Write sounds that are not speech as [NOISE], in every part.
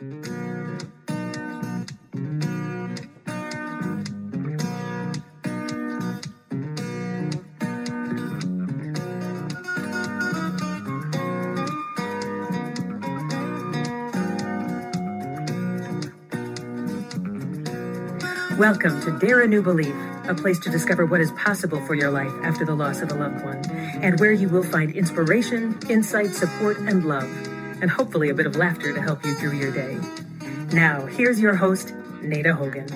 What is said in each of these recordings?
Welcome to Dare a New Belief, a place to discover what is possible for your life after the loss of a loved one, and where you will find inspiration, insight, support, and love, and hopefully a bit of laughter to help you through your day. Now, here's your host, Nada Hogan.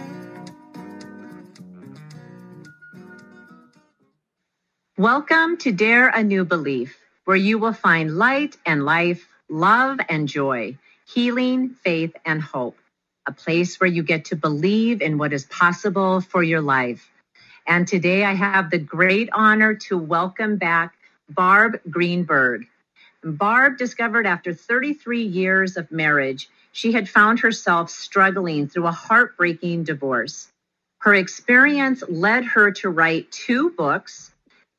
Welcome to Dare a New Belief, where you will find light and life, love and joy, healing, faith, and hope a place where you get to believe in what is possible for your life. And today I have the great honor to welcome back Barb Greenberg. Barb discovered after 33 years of marriage, she had found herself struggling through a heartbreaking divorce. Her experience led her to write two books.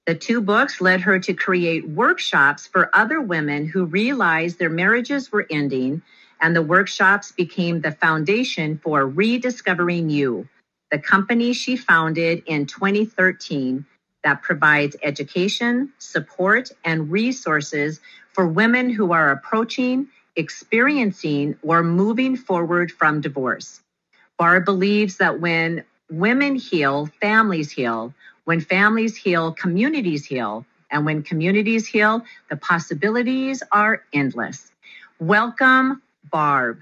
The two books led her to create workshops for other women who realized their marriages were ending and the workshops became the foundation for Rediscovering You, the company she founded in 2013 that provides education, support, and resources for women who are approaching, experiencing, or moving forward from divorce. Barb believes that when women heal, families heal. When families heal, communities heal. And when communities heal, the possibilities are endless. Welcome, Barb.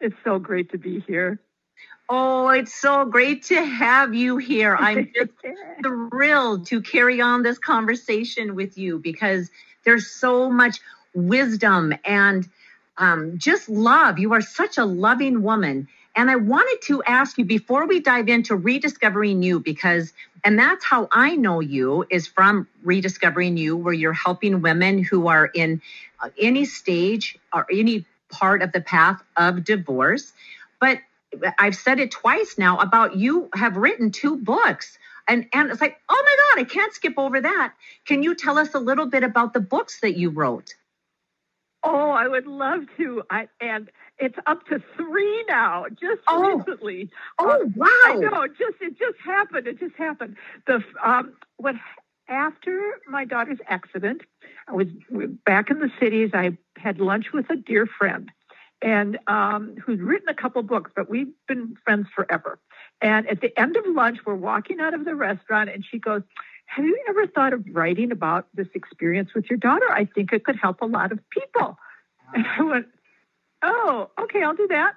It's so great to be here. Oh, it's so great to have you here. I'm [LAUGHS] just thrilled to carry on this conversation with you because there's so much wisdom and um, just love. You are such a loving woman. And I wanted to ask you before we dive into rediscovering you, because, and that's how I know you is from rediscovering you, where you're helping women who are in uh, any stage or any part of the path of divorce. But I've said it twice now about you have written two books. And, and it's like, oh my God, I can't skip over that. Can you tell us a little bit about the books that you wrote? Oh, I would love to. I and it's up to three now, just oh. recently. Oh wow! I know. Just it just happened. It just happened. The um, what after my daughter's accident, I was back in the cities. I had lunch with a dear friend, and um, who's written a couple books, but we've been friends forever. And at the end of lunch, we're walking out of the restaurant, and she goes, "Have you ever thought of writing about this experience with your daughter? I think it could help a lot of people." And I went, Oh, okay, I'll do that.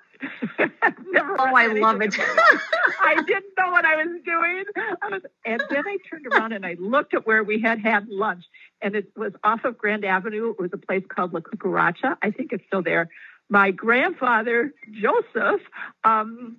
[LAUGHS] Never oh, I love it. [LAUGHS] I didn't know what I was doing. I was, and then I turned around and I looked at where we had had lunch, and it was off of Grand Avenue. It was a place called La Cucaracha. I think it's still there. My grandfather, Joseph, um,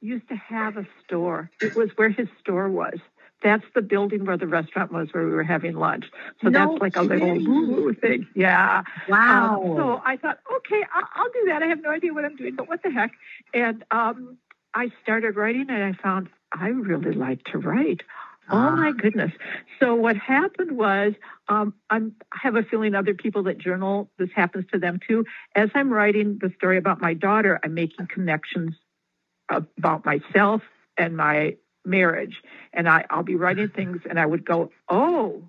used to have a store. It was where his store was. That's the building where the restaurant was where we were having lunch. So no that's like kidding. a little thing. Yeah. Wow. Um, so I thought, okay, I'll, I'll, do that. I have no idea what I'm doing, but what the heck? And um, I started writing and I found I really like to write. Oh my ah. goodness. So what happened was um, i have a feeling other people that journal, this happens to them too. As I'm writing the story about my daughter, I'm making connections about myself and my marriage. And I, I'll be writing [LAUGHS] things and I would go, oh,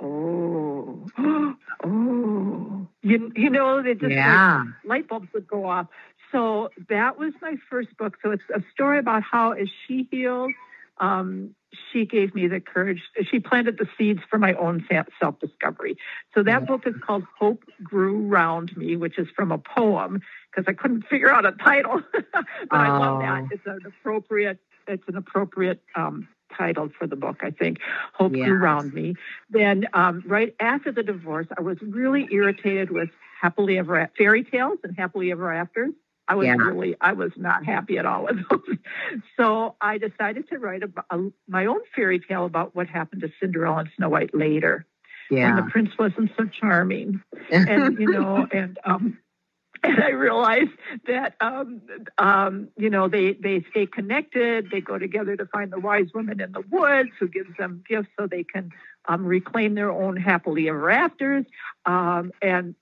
oh, [GASPS] oh. You, you know, it just yeah. like light bulbs would go off. So that was my first book. So it's a story about how, as she healed, um, she gave me the courage. She planted the seeds for my own self discovery. So that book is called Hope Grew Round Me, which is from a poem because I couldn't figure out a title. [LAUGHS] but oh. I love that. It's an appropriate it's an appropriate um, title for the book, I think. Hope yes. Around Me. Then, um, right after the divorce, I was really irritated with happily ever fairy tales and happily ever afters. I was yeah. really, I was not happy at all with those. [LAUGHS] so I decided to write a, a, my own fairy tale about what happened to Cinderella and Snow White later. Yeah. When the prince wasn't so charming. [LAUGHS] and, you know, and, um, [LAUGHS] and I realized that um, um, you know they they stay connected. They go together to find the wise woman in the woods who gives them gifts so they can um, reclaim their own happily ever afters. Um, and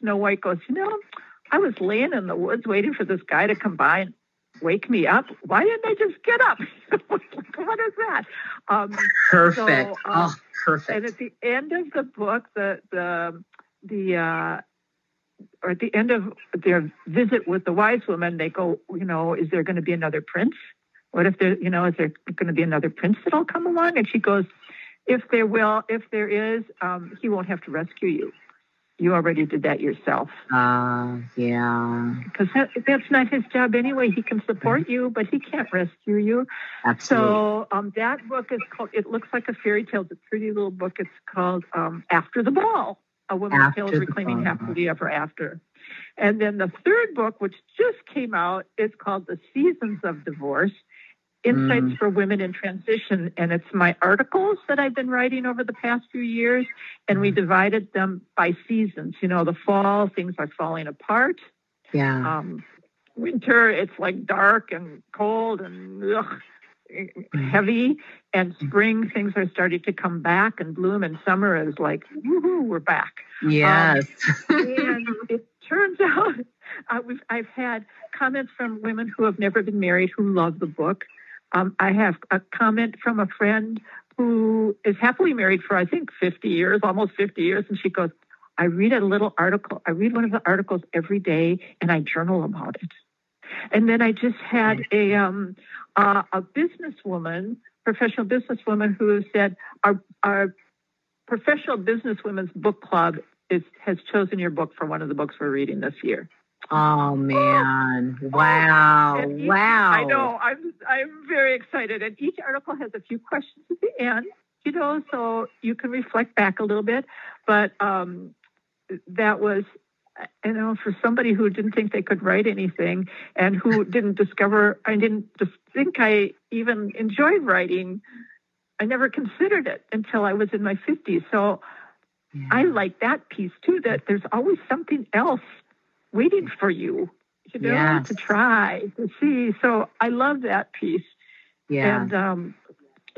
Snow White goes, you know, I was laying in the woods waiting for this guy to come by and wake me up. Why didn't I just get up? [LAUGHS] what is that? Um, perfect. So, um, oh, perfect. And at the end of the book, the the the uh, or at the end of their visit with the wise woman, they go, you know, is there going to be another prince? What if there, you know, is there going to be another prince that'll come along? And she goes, if there will, if there is, um, he won't have to rescue you. You already did that yourself. Ah, uh, yeah. Because that, that's not his job anyway. He can support mm-hmm. you, but he can't rescue you. Absolutely. So um, that book is called. It looks like a fairy tale. It's a pretty little book. It's called um, After the Ball a woman's tale of reclaiming happily ever after. And then the third book, which just came out, is called The Seasons of Divorce Insights mm. for Women in Transition. And it's my articles that I've been writing over the past few years. And we mm. divided them by seasons. You know, the fall, things are falling apart. Yeah. Um, winter, it's like dark and cold and ugh, heavy and spring things are starting to come back and bloom and summer is like woohoo we're back yes um, [LAUGHS] and it turns [LAUGHS] out uh, i've had comments from women who have never been married who love the book um, i have a comment from a friend who is happily married for i think 50 years almost 50 years and she goes i read a little article i read one of the articles every day and i journal about it and then I just had a um, uh, a businesswoman, professional businesswoman, who said our our professional businesswomen's book club is has chosen your book for one of the books we're reading this year. Oh man! Wow! Each, wow! I know. I'm I'm very excited, and each article has a few questions at the end. You know, so you can reflect back a little bit. But um, that was you know, for somebody who didn't think they could write anything and who [LAUGHS] didn't discover, I didn't think I even enjoyed writing. I never considered it until I was in my 50s. So yeah. I like that piece too, that there's always something else waiting for you, you know, yes. to try, to see. So I love that piece. Yeah. And, um,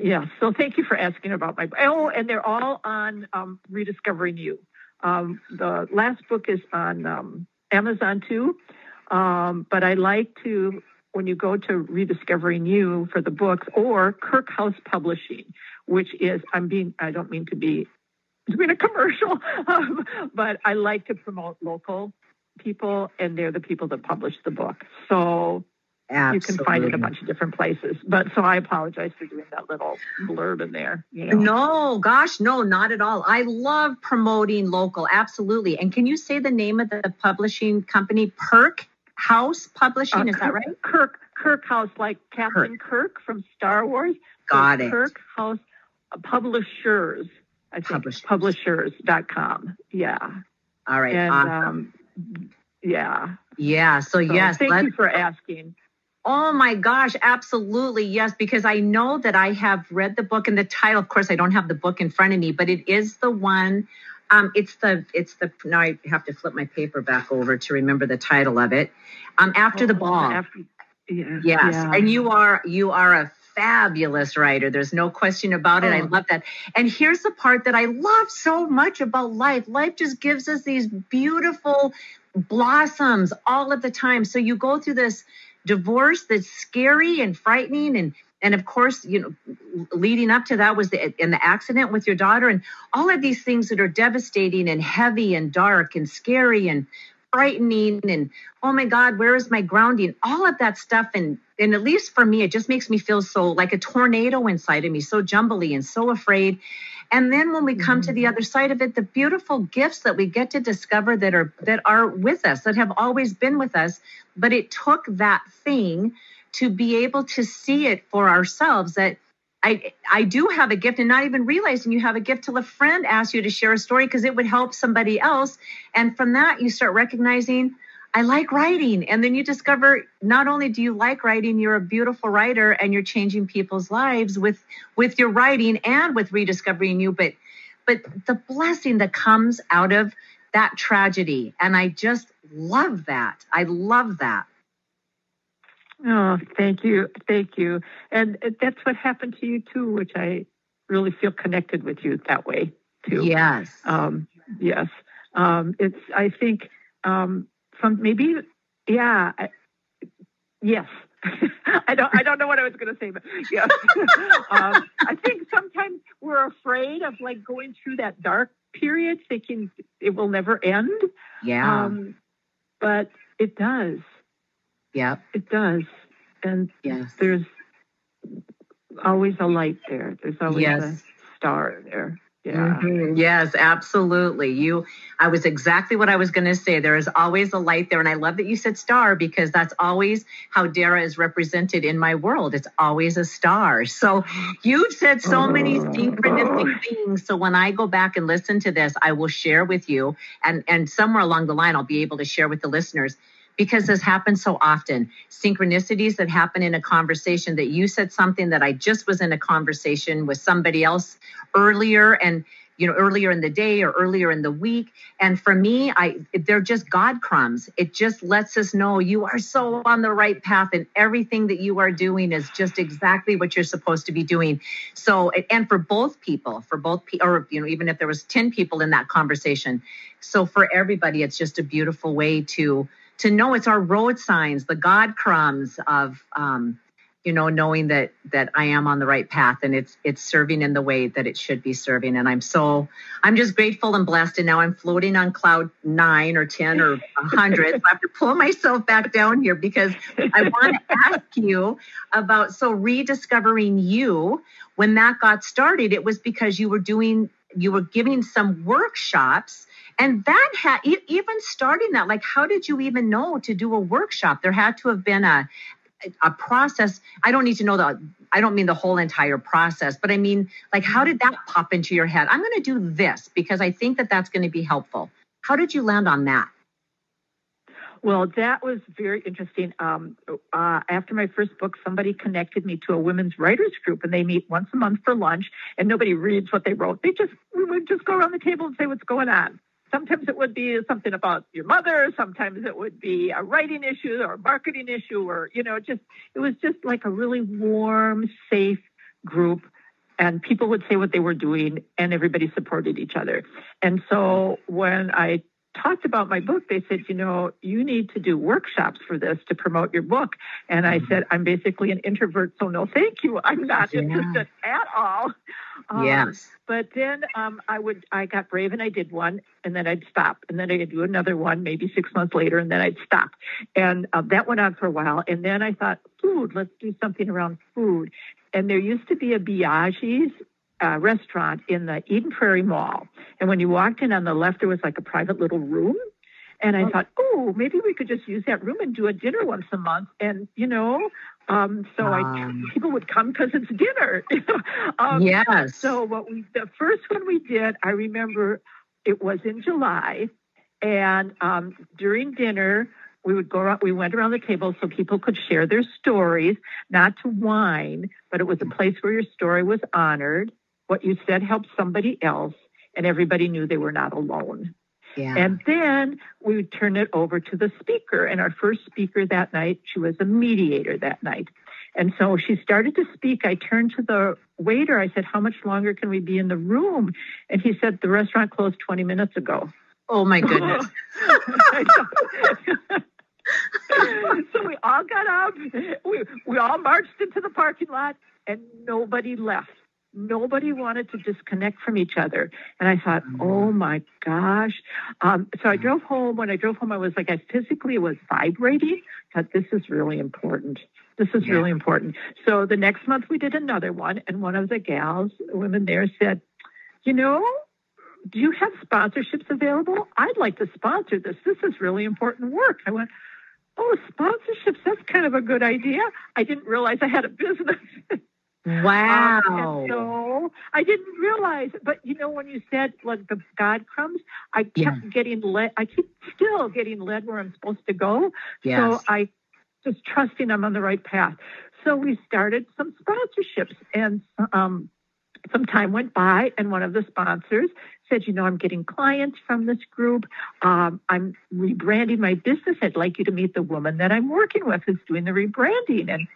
yeah, so thank you for asking about my. Oh, and they're all on um, rediscovering you. Um, the last book is on um, Amazon too, um, but I like to when you go to Rediscovering You for the books or Kirk House Publishing, which is I'm being I don't mean to be doing a commercial, um, [LAUGHS] but I like to promote local people, and they're the people that publish the book. So Absolutely. You can find it a bunch of different places. But so I apologize for doing that little blurb in there. You know? No, gosh, no, not at all. I love promoting local. Absolutely. And can you say the name of the publishing company? Perk House Publishing, uh, is Kirk, that right? Kirk Kirk House, like Captain Kirk, Kirk from Star Wars. Got it. Kirk House uh, Publishers. I think Publishers. publishers.com. Yeah. All right. And awesome. um, yeah. Yeah. So, so yes. Thank you for asking. Oh my gosh, absolutely. Yes, because I know that I have read the book and the title, of course, I don't have the book in front of me, but it is the one. Um, it's the, it's the, now I have to flip my paper back over to remember the title of it. Um, After oh, the Ball. After, yeah, yes. Yeah. And you are, you are a fabulous writer. There's no question about it. Oh. I love that. And here's the part that I love so much about life. Life just gives us these beautiful blossoms all of the time. So you go through this divorce that's scary and frightening and and of course you know leading up to that was the in the accident with your daughter and all of these things that are devastating and heavy and dark and scary and frightening and oh my god where is my grounding all of that stuff and and at least for me it just makes me feel so like a tornado inside of me so jumbly and so afraid and then when we come mm-hmm. to the mm-hmm. other side of it the beautiful gifts that we get to discover that are that are with us that have always been with us but it took that thing to be able to see it for ourselves that I, I do have a gift and not even realizing you have a gift till a friend asks you to share a story because it would help somebody else. And from that, you start recognizing, I like writing. And then you discover not only do you like writing, you're a beautiful writer and you're changing people's lives with, with your writing and with rediscovering you. But, but the blessing that comes out of that tragedy. And I just love that. I love that. Oh, thank you. Thank you. And that's what happened to you too, which I really feel connected with you that way too. Yes. Um, yes. Um, it's, I think, um, some maybe, yeah, I, yes. [LAUGHS] I don't. I don't know what I was going to say, but yeah. [LAUGHS] um, I think sometimes we're afraid of like going through that dark period, thinking it will never end. Yeah. Um, but it does. Yeah. It does. And yes. there's always a light there. There's always yes. a star there. Yeah. Mm-hmm. Yes, absolutely. You, I was exactly what I was going to say. There is always a light there. And I love that you said star because that's always how Dara is represented in my world. It's always a star. So you've said so many synchronistic things. So when I go back and listen to this, I will share with you and, and somewhere along the line, I'll be able to share with the listeners because this happens so often. Synchronicities that happen in a conversation that you said something that I just was in a conversation with somebody else earlier and you know earlier in the day or earlier in the week. And for me i they're just god crumbs. It just lets us know you are so on the right path and everything that you are doing is just exactly what you're supposed to be doing. So and for both people for both people or you know even if there was 10 people in that conversation. So for everybody it's just a beautiful way to to know it's our road signs, the God crumbs of, um, you know, knowing that that I am on the right path and it's it's serving in the way that it should be serving. And I'm so I'm just grateful and blessed. And now I'm floating on cloud nine or ten or a hundred. so I have to pull myself back down here because I want to ask you about so rediscovering you. When that got started, it was because you were doing you were giving some workshops and that had even starting that like how did you even know to do a workshop there had to have been a a process i don't need to know the i don't mean the whole entire process but i mean like how did that pop into your head i'm going to do this because i think that that's going to be helpful how did you land on that well, that was very interesting. Um, uh, after my first book, somebody connected me to a women's writers group, and they meet once a month for lunch. And nobody reads what they wrote; they just we would just go around the table and say what's going on. Sometimes it would be something about your mother. Sometimes it would be a writing issue or a marketing issue, or you know, just it was just like a really warm, safe group and people would say what they were doing and everybody supported each other. And so when I talked about my book, they said, you know, you need to do workshops for this to promote your book. And I mm-hmm. said, I'm basically an introvert, so no, thank you. I'm not yeah. interested at all. Um, yes. But then um, I would, I got brave and I did one, and then I'd stop, and then I'd do another one, maybe six months later, and then I'd stop, and uh, that went on for a while. And then I thought, food, let's do something around food. And there used to be a Biaggi's uh, restaurant in the Eden Prairie Mall. And when you walked in on the left, there was like a private little room. And I oh. thought, oh, maybe we could just use that room and do a dinner once a month. And, you know, um, so um, I people would come because it's dinner. [LAUGHS] um, yes. So what we the first one we did, I remember it was in July, and um, during dinner we would go around, we went around the table so people could share their stories, not to whine, but it was a place where your story was honored what you said helped somebody else, and everybody knew they were not alone. Yeah. And then we would turn it over to the speaker. And our first speaker that night, she was a mediator that night. And so she started to speak. I turned to the waiter. I said, How much longer can we be in the room? And he said, The restaurant closed 20 minutes ago. Oh, my [LAUGHS] goodness. [LAUGHS] so we all got up. We, we all marched into the parking lot, and nobody left nobody wanted to disconnect from each other. And I thought, mm-hmm. oh my gosh. Um, so I drove home. When I drove home, I was like, I physically was vibrating. I thought, this is really important. This is yeah. really important. So the next month we did another one. And one of the gals, women there said, you know, do you have sponsorships available? I'd like to sponsor this. This is really important work. I went, oh, sponsorships, that's kind of a good idea. I didn't realize I had a business. [LAUGHS] Wow. Um, so I didn't realize, but you know, when you said like the God crumbs, I kept yeah. getting led. I keep still getting led where I'm supposed to go. Yes. So I just trusting I'm on the right path. So we started some sponsorships, and um, some time went by, and one of the sponsors said, "You know, I'm getting clients from this group. Um, I'm rebranding my business. I'd like you to meet the woman that I'm working with who's doing the rebranding." And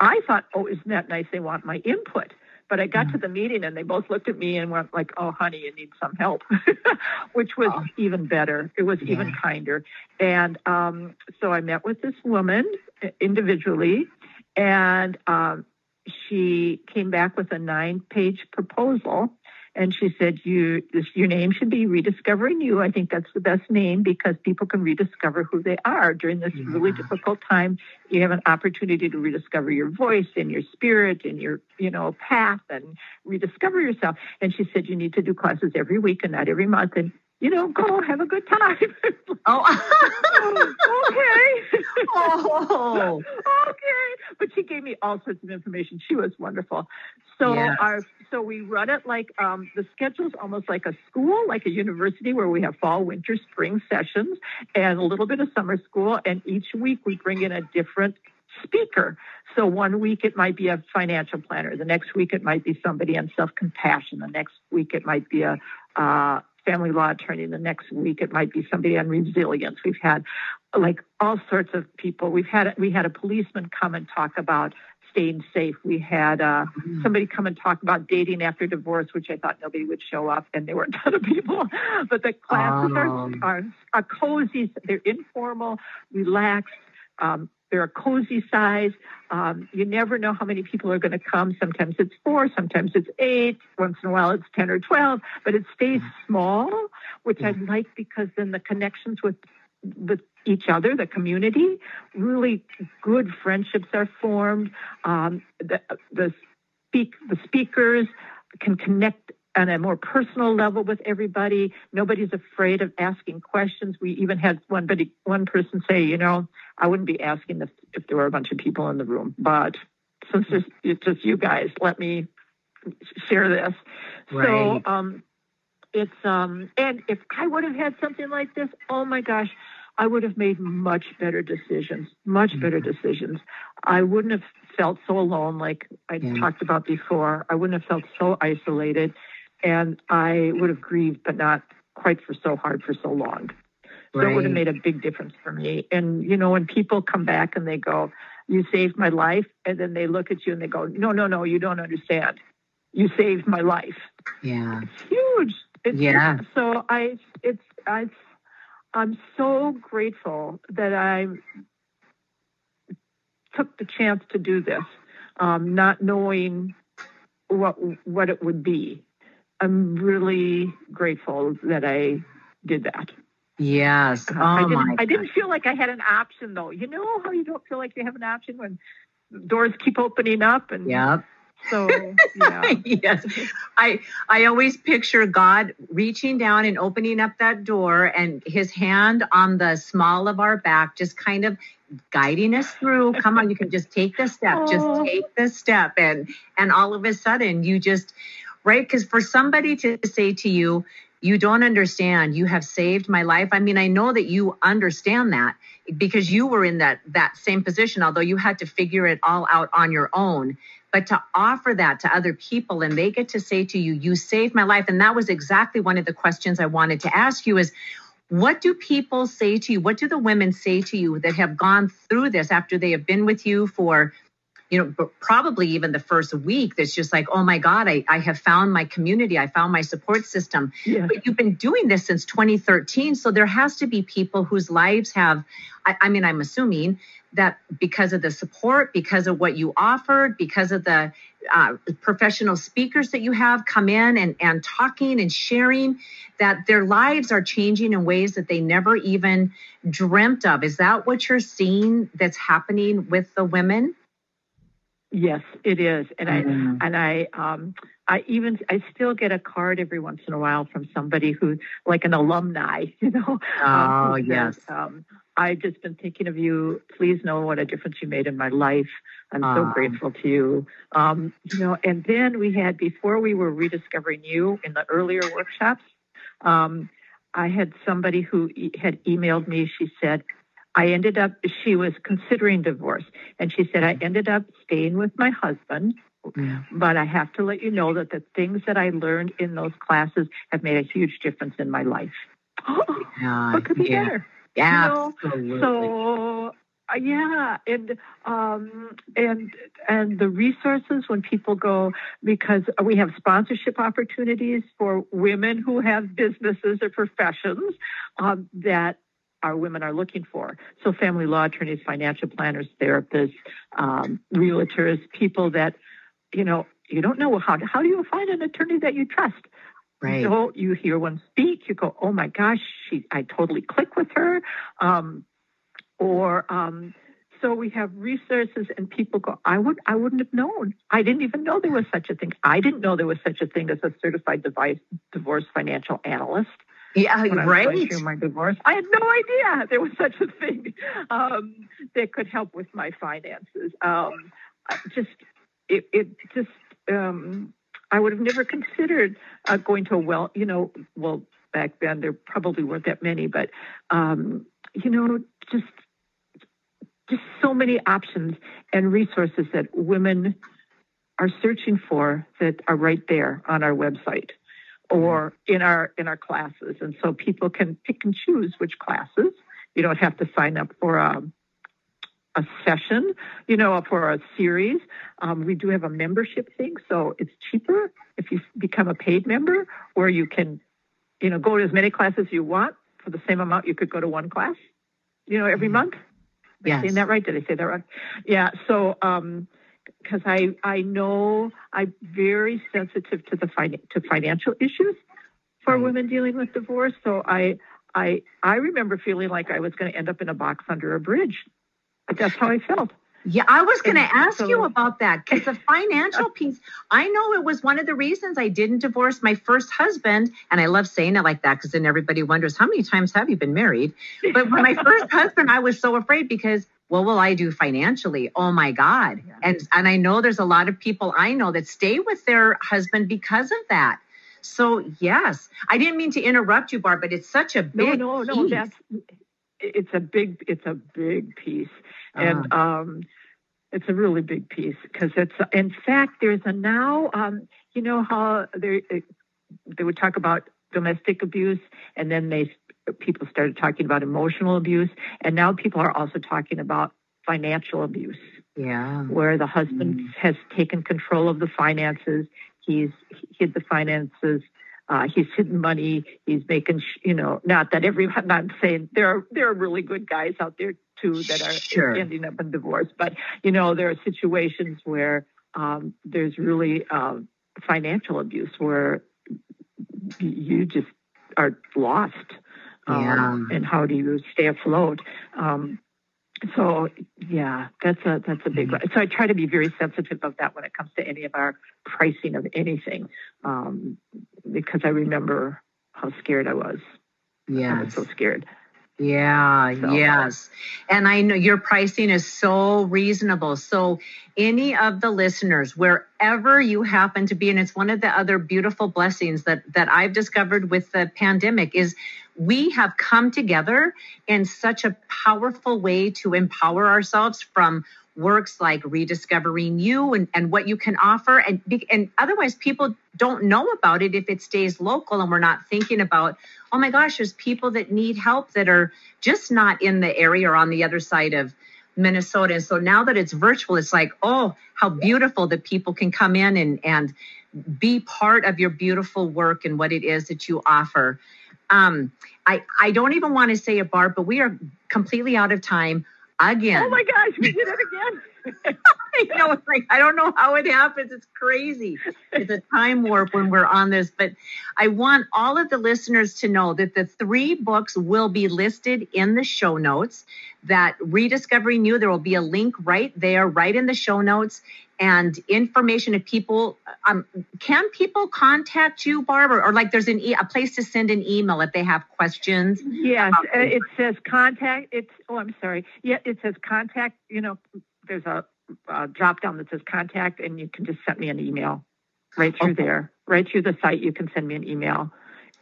I thought, oh, isn't that nice? They want my input. But I got to the meeting and they both looked at me and went like, "Oh, honey, you need some help," [LAUGHS] which was oh. even better. It was yeah. even kinder. And um, so I met with this woman individually, and um, she came back with a nine-page proposal and she said, "You, this, your name should be rediscovering you. I think that's the best name because people can rediscover who they are during this yeah. really difficult time. You have an opportunity to rediscover your voice and your spirit and your, you know, path and rediscover yourself." And she said, "You need to do classes every week and not every month." And you know, go have a good time. Oh, [LAUGHS] okay. oh, okay. But she gave me all sorts of information. She was wonderful. So yes. our so we run it like um, the schedule's almost like a school, like a university where we have fall, winter, spring sessions, and a little bit of summer school. And each week we bring in a different speaker. So one week it might be a financial planner. The next week it might be somebody on self compassion. The next week it might be a uh, family law attorney. The next week it might be somebody on resilience. We've had like all sorts of people. We've had we had a policeman come and talk about staying safe. We had uh, mm-hmm. somebody come and talk about dating after divorce, which I thought nobody would show up, and there were a ton of people. but the classes um. are, are, are cozy. They're informal, relaxed. Um, they're a cozy size. Um, you never know how many people are going to come. Sometimes it's four, sometimes it's eight. Once in a while it's 10 or 12, but it stays small, which I like because then the connections with with each other, the community, really good friendships are formed. Um, the, the speak the speakers can connect on a more personal level with everybody. Nobody's afraid of asking questions. We even had one, one person say, you know, I wouldn't be asking if, if there were a bunch of people in the room, but since it's just you guys, let me share this. Right. So, um, it's um, and if I would have had something like this, oh my gosh, I would have made much better decisions, much mm-hmm. better decisions. I wouldn't have felt so alone, like I yeah. talked about before. I wouldn't have felt so isolated and I would have grieved, but not quite for so hard for so long. So right. it would have made a big difference for me. And you know, when people come back and they go, "You saved my life," and then they look at you and they go, "No, no, no, you don't understand. You saved my life." Yeah, it's huge. It's yeah. Huge. So I, it's I, I'm so grateful that I took the chance to do this, um, not knowing what what it would be I'm really grateful that I did that. Yes. Uh, oh I didn't, my I didn't feel like I had an option though. You know how you don't feel like you have an option when doors keep opening up and Yep. So [LAUGHS] yeah. yes. I I always picture God reaching down and opening up that door and his hand on the small of our back just kind of guiding us through. Come on, you can just take the step. [LAUGHS] Oh. Just take the step and and all of a sudden you just right? Because for somebody to say to you, you don't understand, you have saved my life. I mean, I know that you understand that because you were in that that same position, although you had to figure it all out on your own. But to offer that to other people and they get to say to you, you saved my life. And that was exactly one of the questions I wanted to ask you is what do people say to you? What do the women say to you that have gone through this after they have been with you for you know, probably even the first week that's just like, oh my God, I, I have found my community. I found my support system. Yeah. But you've been doing this since 2013. So there has to be people whose lives have, I, I mean, I'm assuming that because of the support, because of what you offered, because of the uh, professional speakers that you have come in and, and talking and sharing, that their lives are changing in ways that they never even dreamt of. Is that what you're seeing that's happening with the women? Yes, it is, and mm. I and I um I even I still get a card every once in a while from somebody who like an alumni, [LAUGHS] you know. Um, oh um, yes. Says, um, I've just been thinking of you. Please know what a difference you made in my life. I'm so ah. grateful to you. Um, you know, and then we had before we were rediscovering you in the earlier workshops. Um, I had somebody who e- had emailed me. She said, I ended up, she was considering divorce. And she said, I ended up staying with my husband. Yeah. But I have to let you know that the things that I learned in those classes have made a huge difference in my life. [GASPS] yeah, what could be yeah. better? Yeah, you know? absolutely. So Uh, yeah, and um, and and the resources when people go because we have sponsorship opportunities for women who have businesses or professions um, that our women are looking for. So, family law attorneys, financial planners, therapists, um, realtors, people that you know you don't know how how do you find an attorney that you trust. Right. So you hear one speak, you go, "Oh my gosh, she, I totally click with her." Um, or um, so we have resources and people go i would i wouldn't have known i didn't even know there was such a thing i didn't know there was such a thing as a certified device, divorce financial analyst yeah when right I was through my divorce. I had no idea there was such a thing um, that could help with my finances. Um, just it, it just um, i would have never considered uh, going to a well you know well back then there probably weren't that many but um, you know just just so many options and resources that women are searching for that are right there on our website or in our in our classes and so people can pick and choose which classes you don't have to sign up for a, a session you know for a series um, we do have a membership thing so it's cheaper if you become a paid member or you can you know go to as many classes you want for the same amount you could go to one class you know every month Yes. saying that right? Did I say that right? Yeah. So, um, because I I know I'm very sensitive to the fin- to financial issues for women dealing with divorce. So I I I remember feeling like I was going to end up in a box under a bridge. That's how I felt. Yeah, I was going to ask you about that because the financial [LAUGHS] piece, I know it was one of the reasons I didn't divorce my first husband. And I love saying it like that because then everybody wonders, how many times have you been married? But when my [LAUGHS] first husband, I was so afraid because what will I do financially? Oh my God. Yeah. And and I know there's a lot of people I know that stay with their husband because of that. So yes, I didn't mean to interrupt you, Barb, but it's such a big no, no. piece. That's it's a big it's a big piece, and um, it's a really big piece because it's in fact there's a now um, you know how they they would talk about domestic abuse and then they people started talking about emotional abuse and now people are also talking about financial abuse yeah. where the husband has taken control of the finances. He's hid the finances. Uh, he's hidden money. He's making, sh- you know, not that every, I'm not saying there are, there are really good guys out there too that are Sure. ending up in divorce, but you know, there are situations where um, there's really um, financial abuse where you just are lost. Um, And how do you stay afloat? Um, so yeah, that's a that's a big. So I try to be very sensitive of that when it comes to any of our pricing of anything, um, because I remember how scared I was. Yeah, I was so scared. Yeah, So- yes. And I know your pricing is so reasonable. So, any of the listeners, wherever you happen to be, and it's one of the other beautiful blessings that, that I've discovered with the pandemic is we have come together in such a powerful way to empower ourselves from works like rediscovering you and, and what you can offer. And and otherwise people don't know about it if it stays local and we're not thinking about oh my gosh there's people that need help that are just not in the area or on the other side of Minnesota. And so now that it's virtual it's like oh how beautiful that people can come in and and be part of your beautiful work and what it is that you offer um I I don't even want to say it Barb but we are completely out of time again Oh my gosh, we did it again. [LAUGHS] you know, it's like I don't know how it happens. It's crazy. It's a time warp when we're on this. But I want all of the listeners to know that the three books will be listed in the show notes. That rediscovering you, there will be a link right there, right in the show notes. And information if people um, can people contact you, barbara or, like there's an e- a place to send an email if they have questions. Yes, uh, it says contact. It's oh, I'm sorry. Yeah, it says contact. You know, there's a, a drop down that says contact, and you can just send me an email right through Okay. there, right through the site. You can send me an email.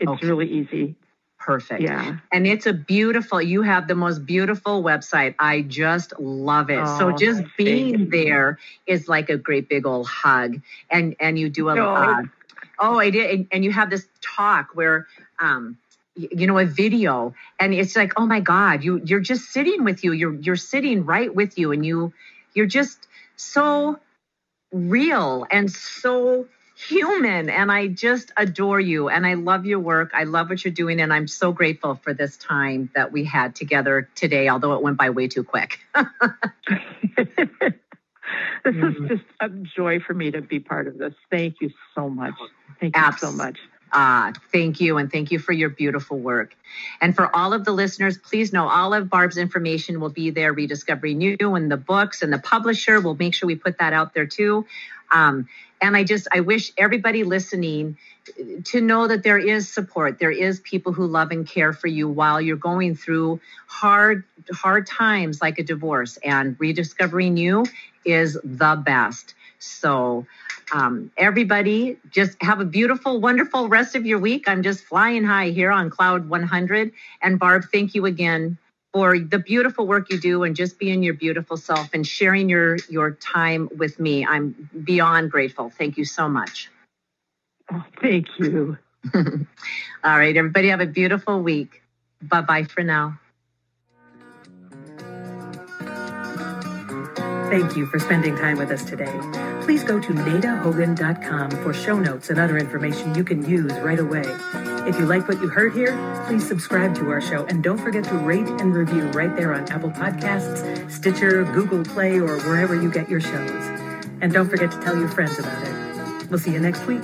It's Okay. really easy. Perfect. Yeah. And it's a beautiful, you have the most beautiful website. I just love it. so Oh, just being there is like a great big old hug. And and you do a No. uh, oh I did and, and you have this talk where um you know a video and it's like oh my god you you're just sitting with you you're you're sitting right with you and you you're just so real and so human and i just adore you and i love your work i love what you're doing and i'm so grateful for this time that we had together today although it went by way too quick [LAUGHS] this mm-hmm. is just a joy for me to be part of this thank you so much thank you Abs- so much Ah, thank you. And thank you for your beautiful work. And for all of the listeners, please know all of Barb's information will be there, Rediscovering You and the books and the publisher. We'll make sure we put that out there too. Um, and I just, I wish everybody listening to know that there is support. There is people who love and care for you while you're going through hard, hard times like a divorce. And rediscovering you is the best. So, um, everybody, just have a beautiful, wonderful rest of your week. I'm just flying high here on Cloud 100. And Barb, thank you again for the beautiful work you do and just being your beautiful self and sharing your your time with me. I'm beyond grateful. Thank you so much. Oh, thank you. [LAUGHS] All right, everybody have a beautiful week. Bye bye for now. Thank you for spending time with us today. Please go to nadahogan.com for show notes and other information you can use right away. If you like what you heard here, please subscribe to our show and don't forget to rate and review right there on Apple Podcasts, Stitcher, Google Play, or wherever you get your shows. And don't forget to tell your friends about it. We'll see you next week.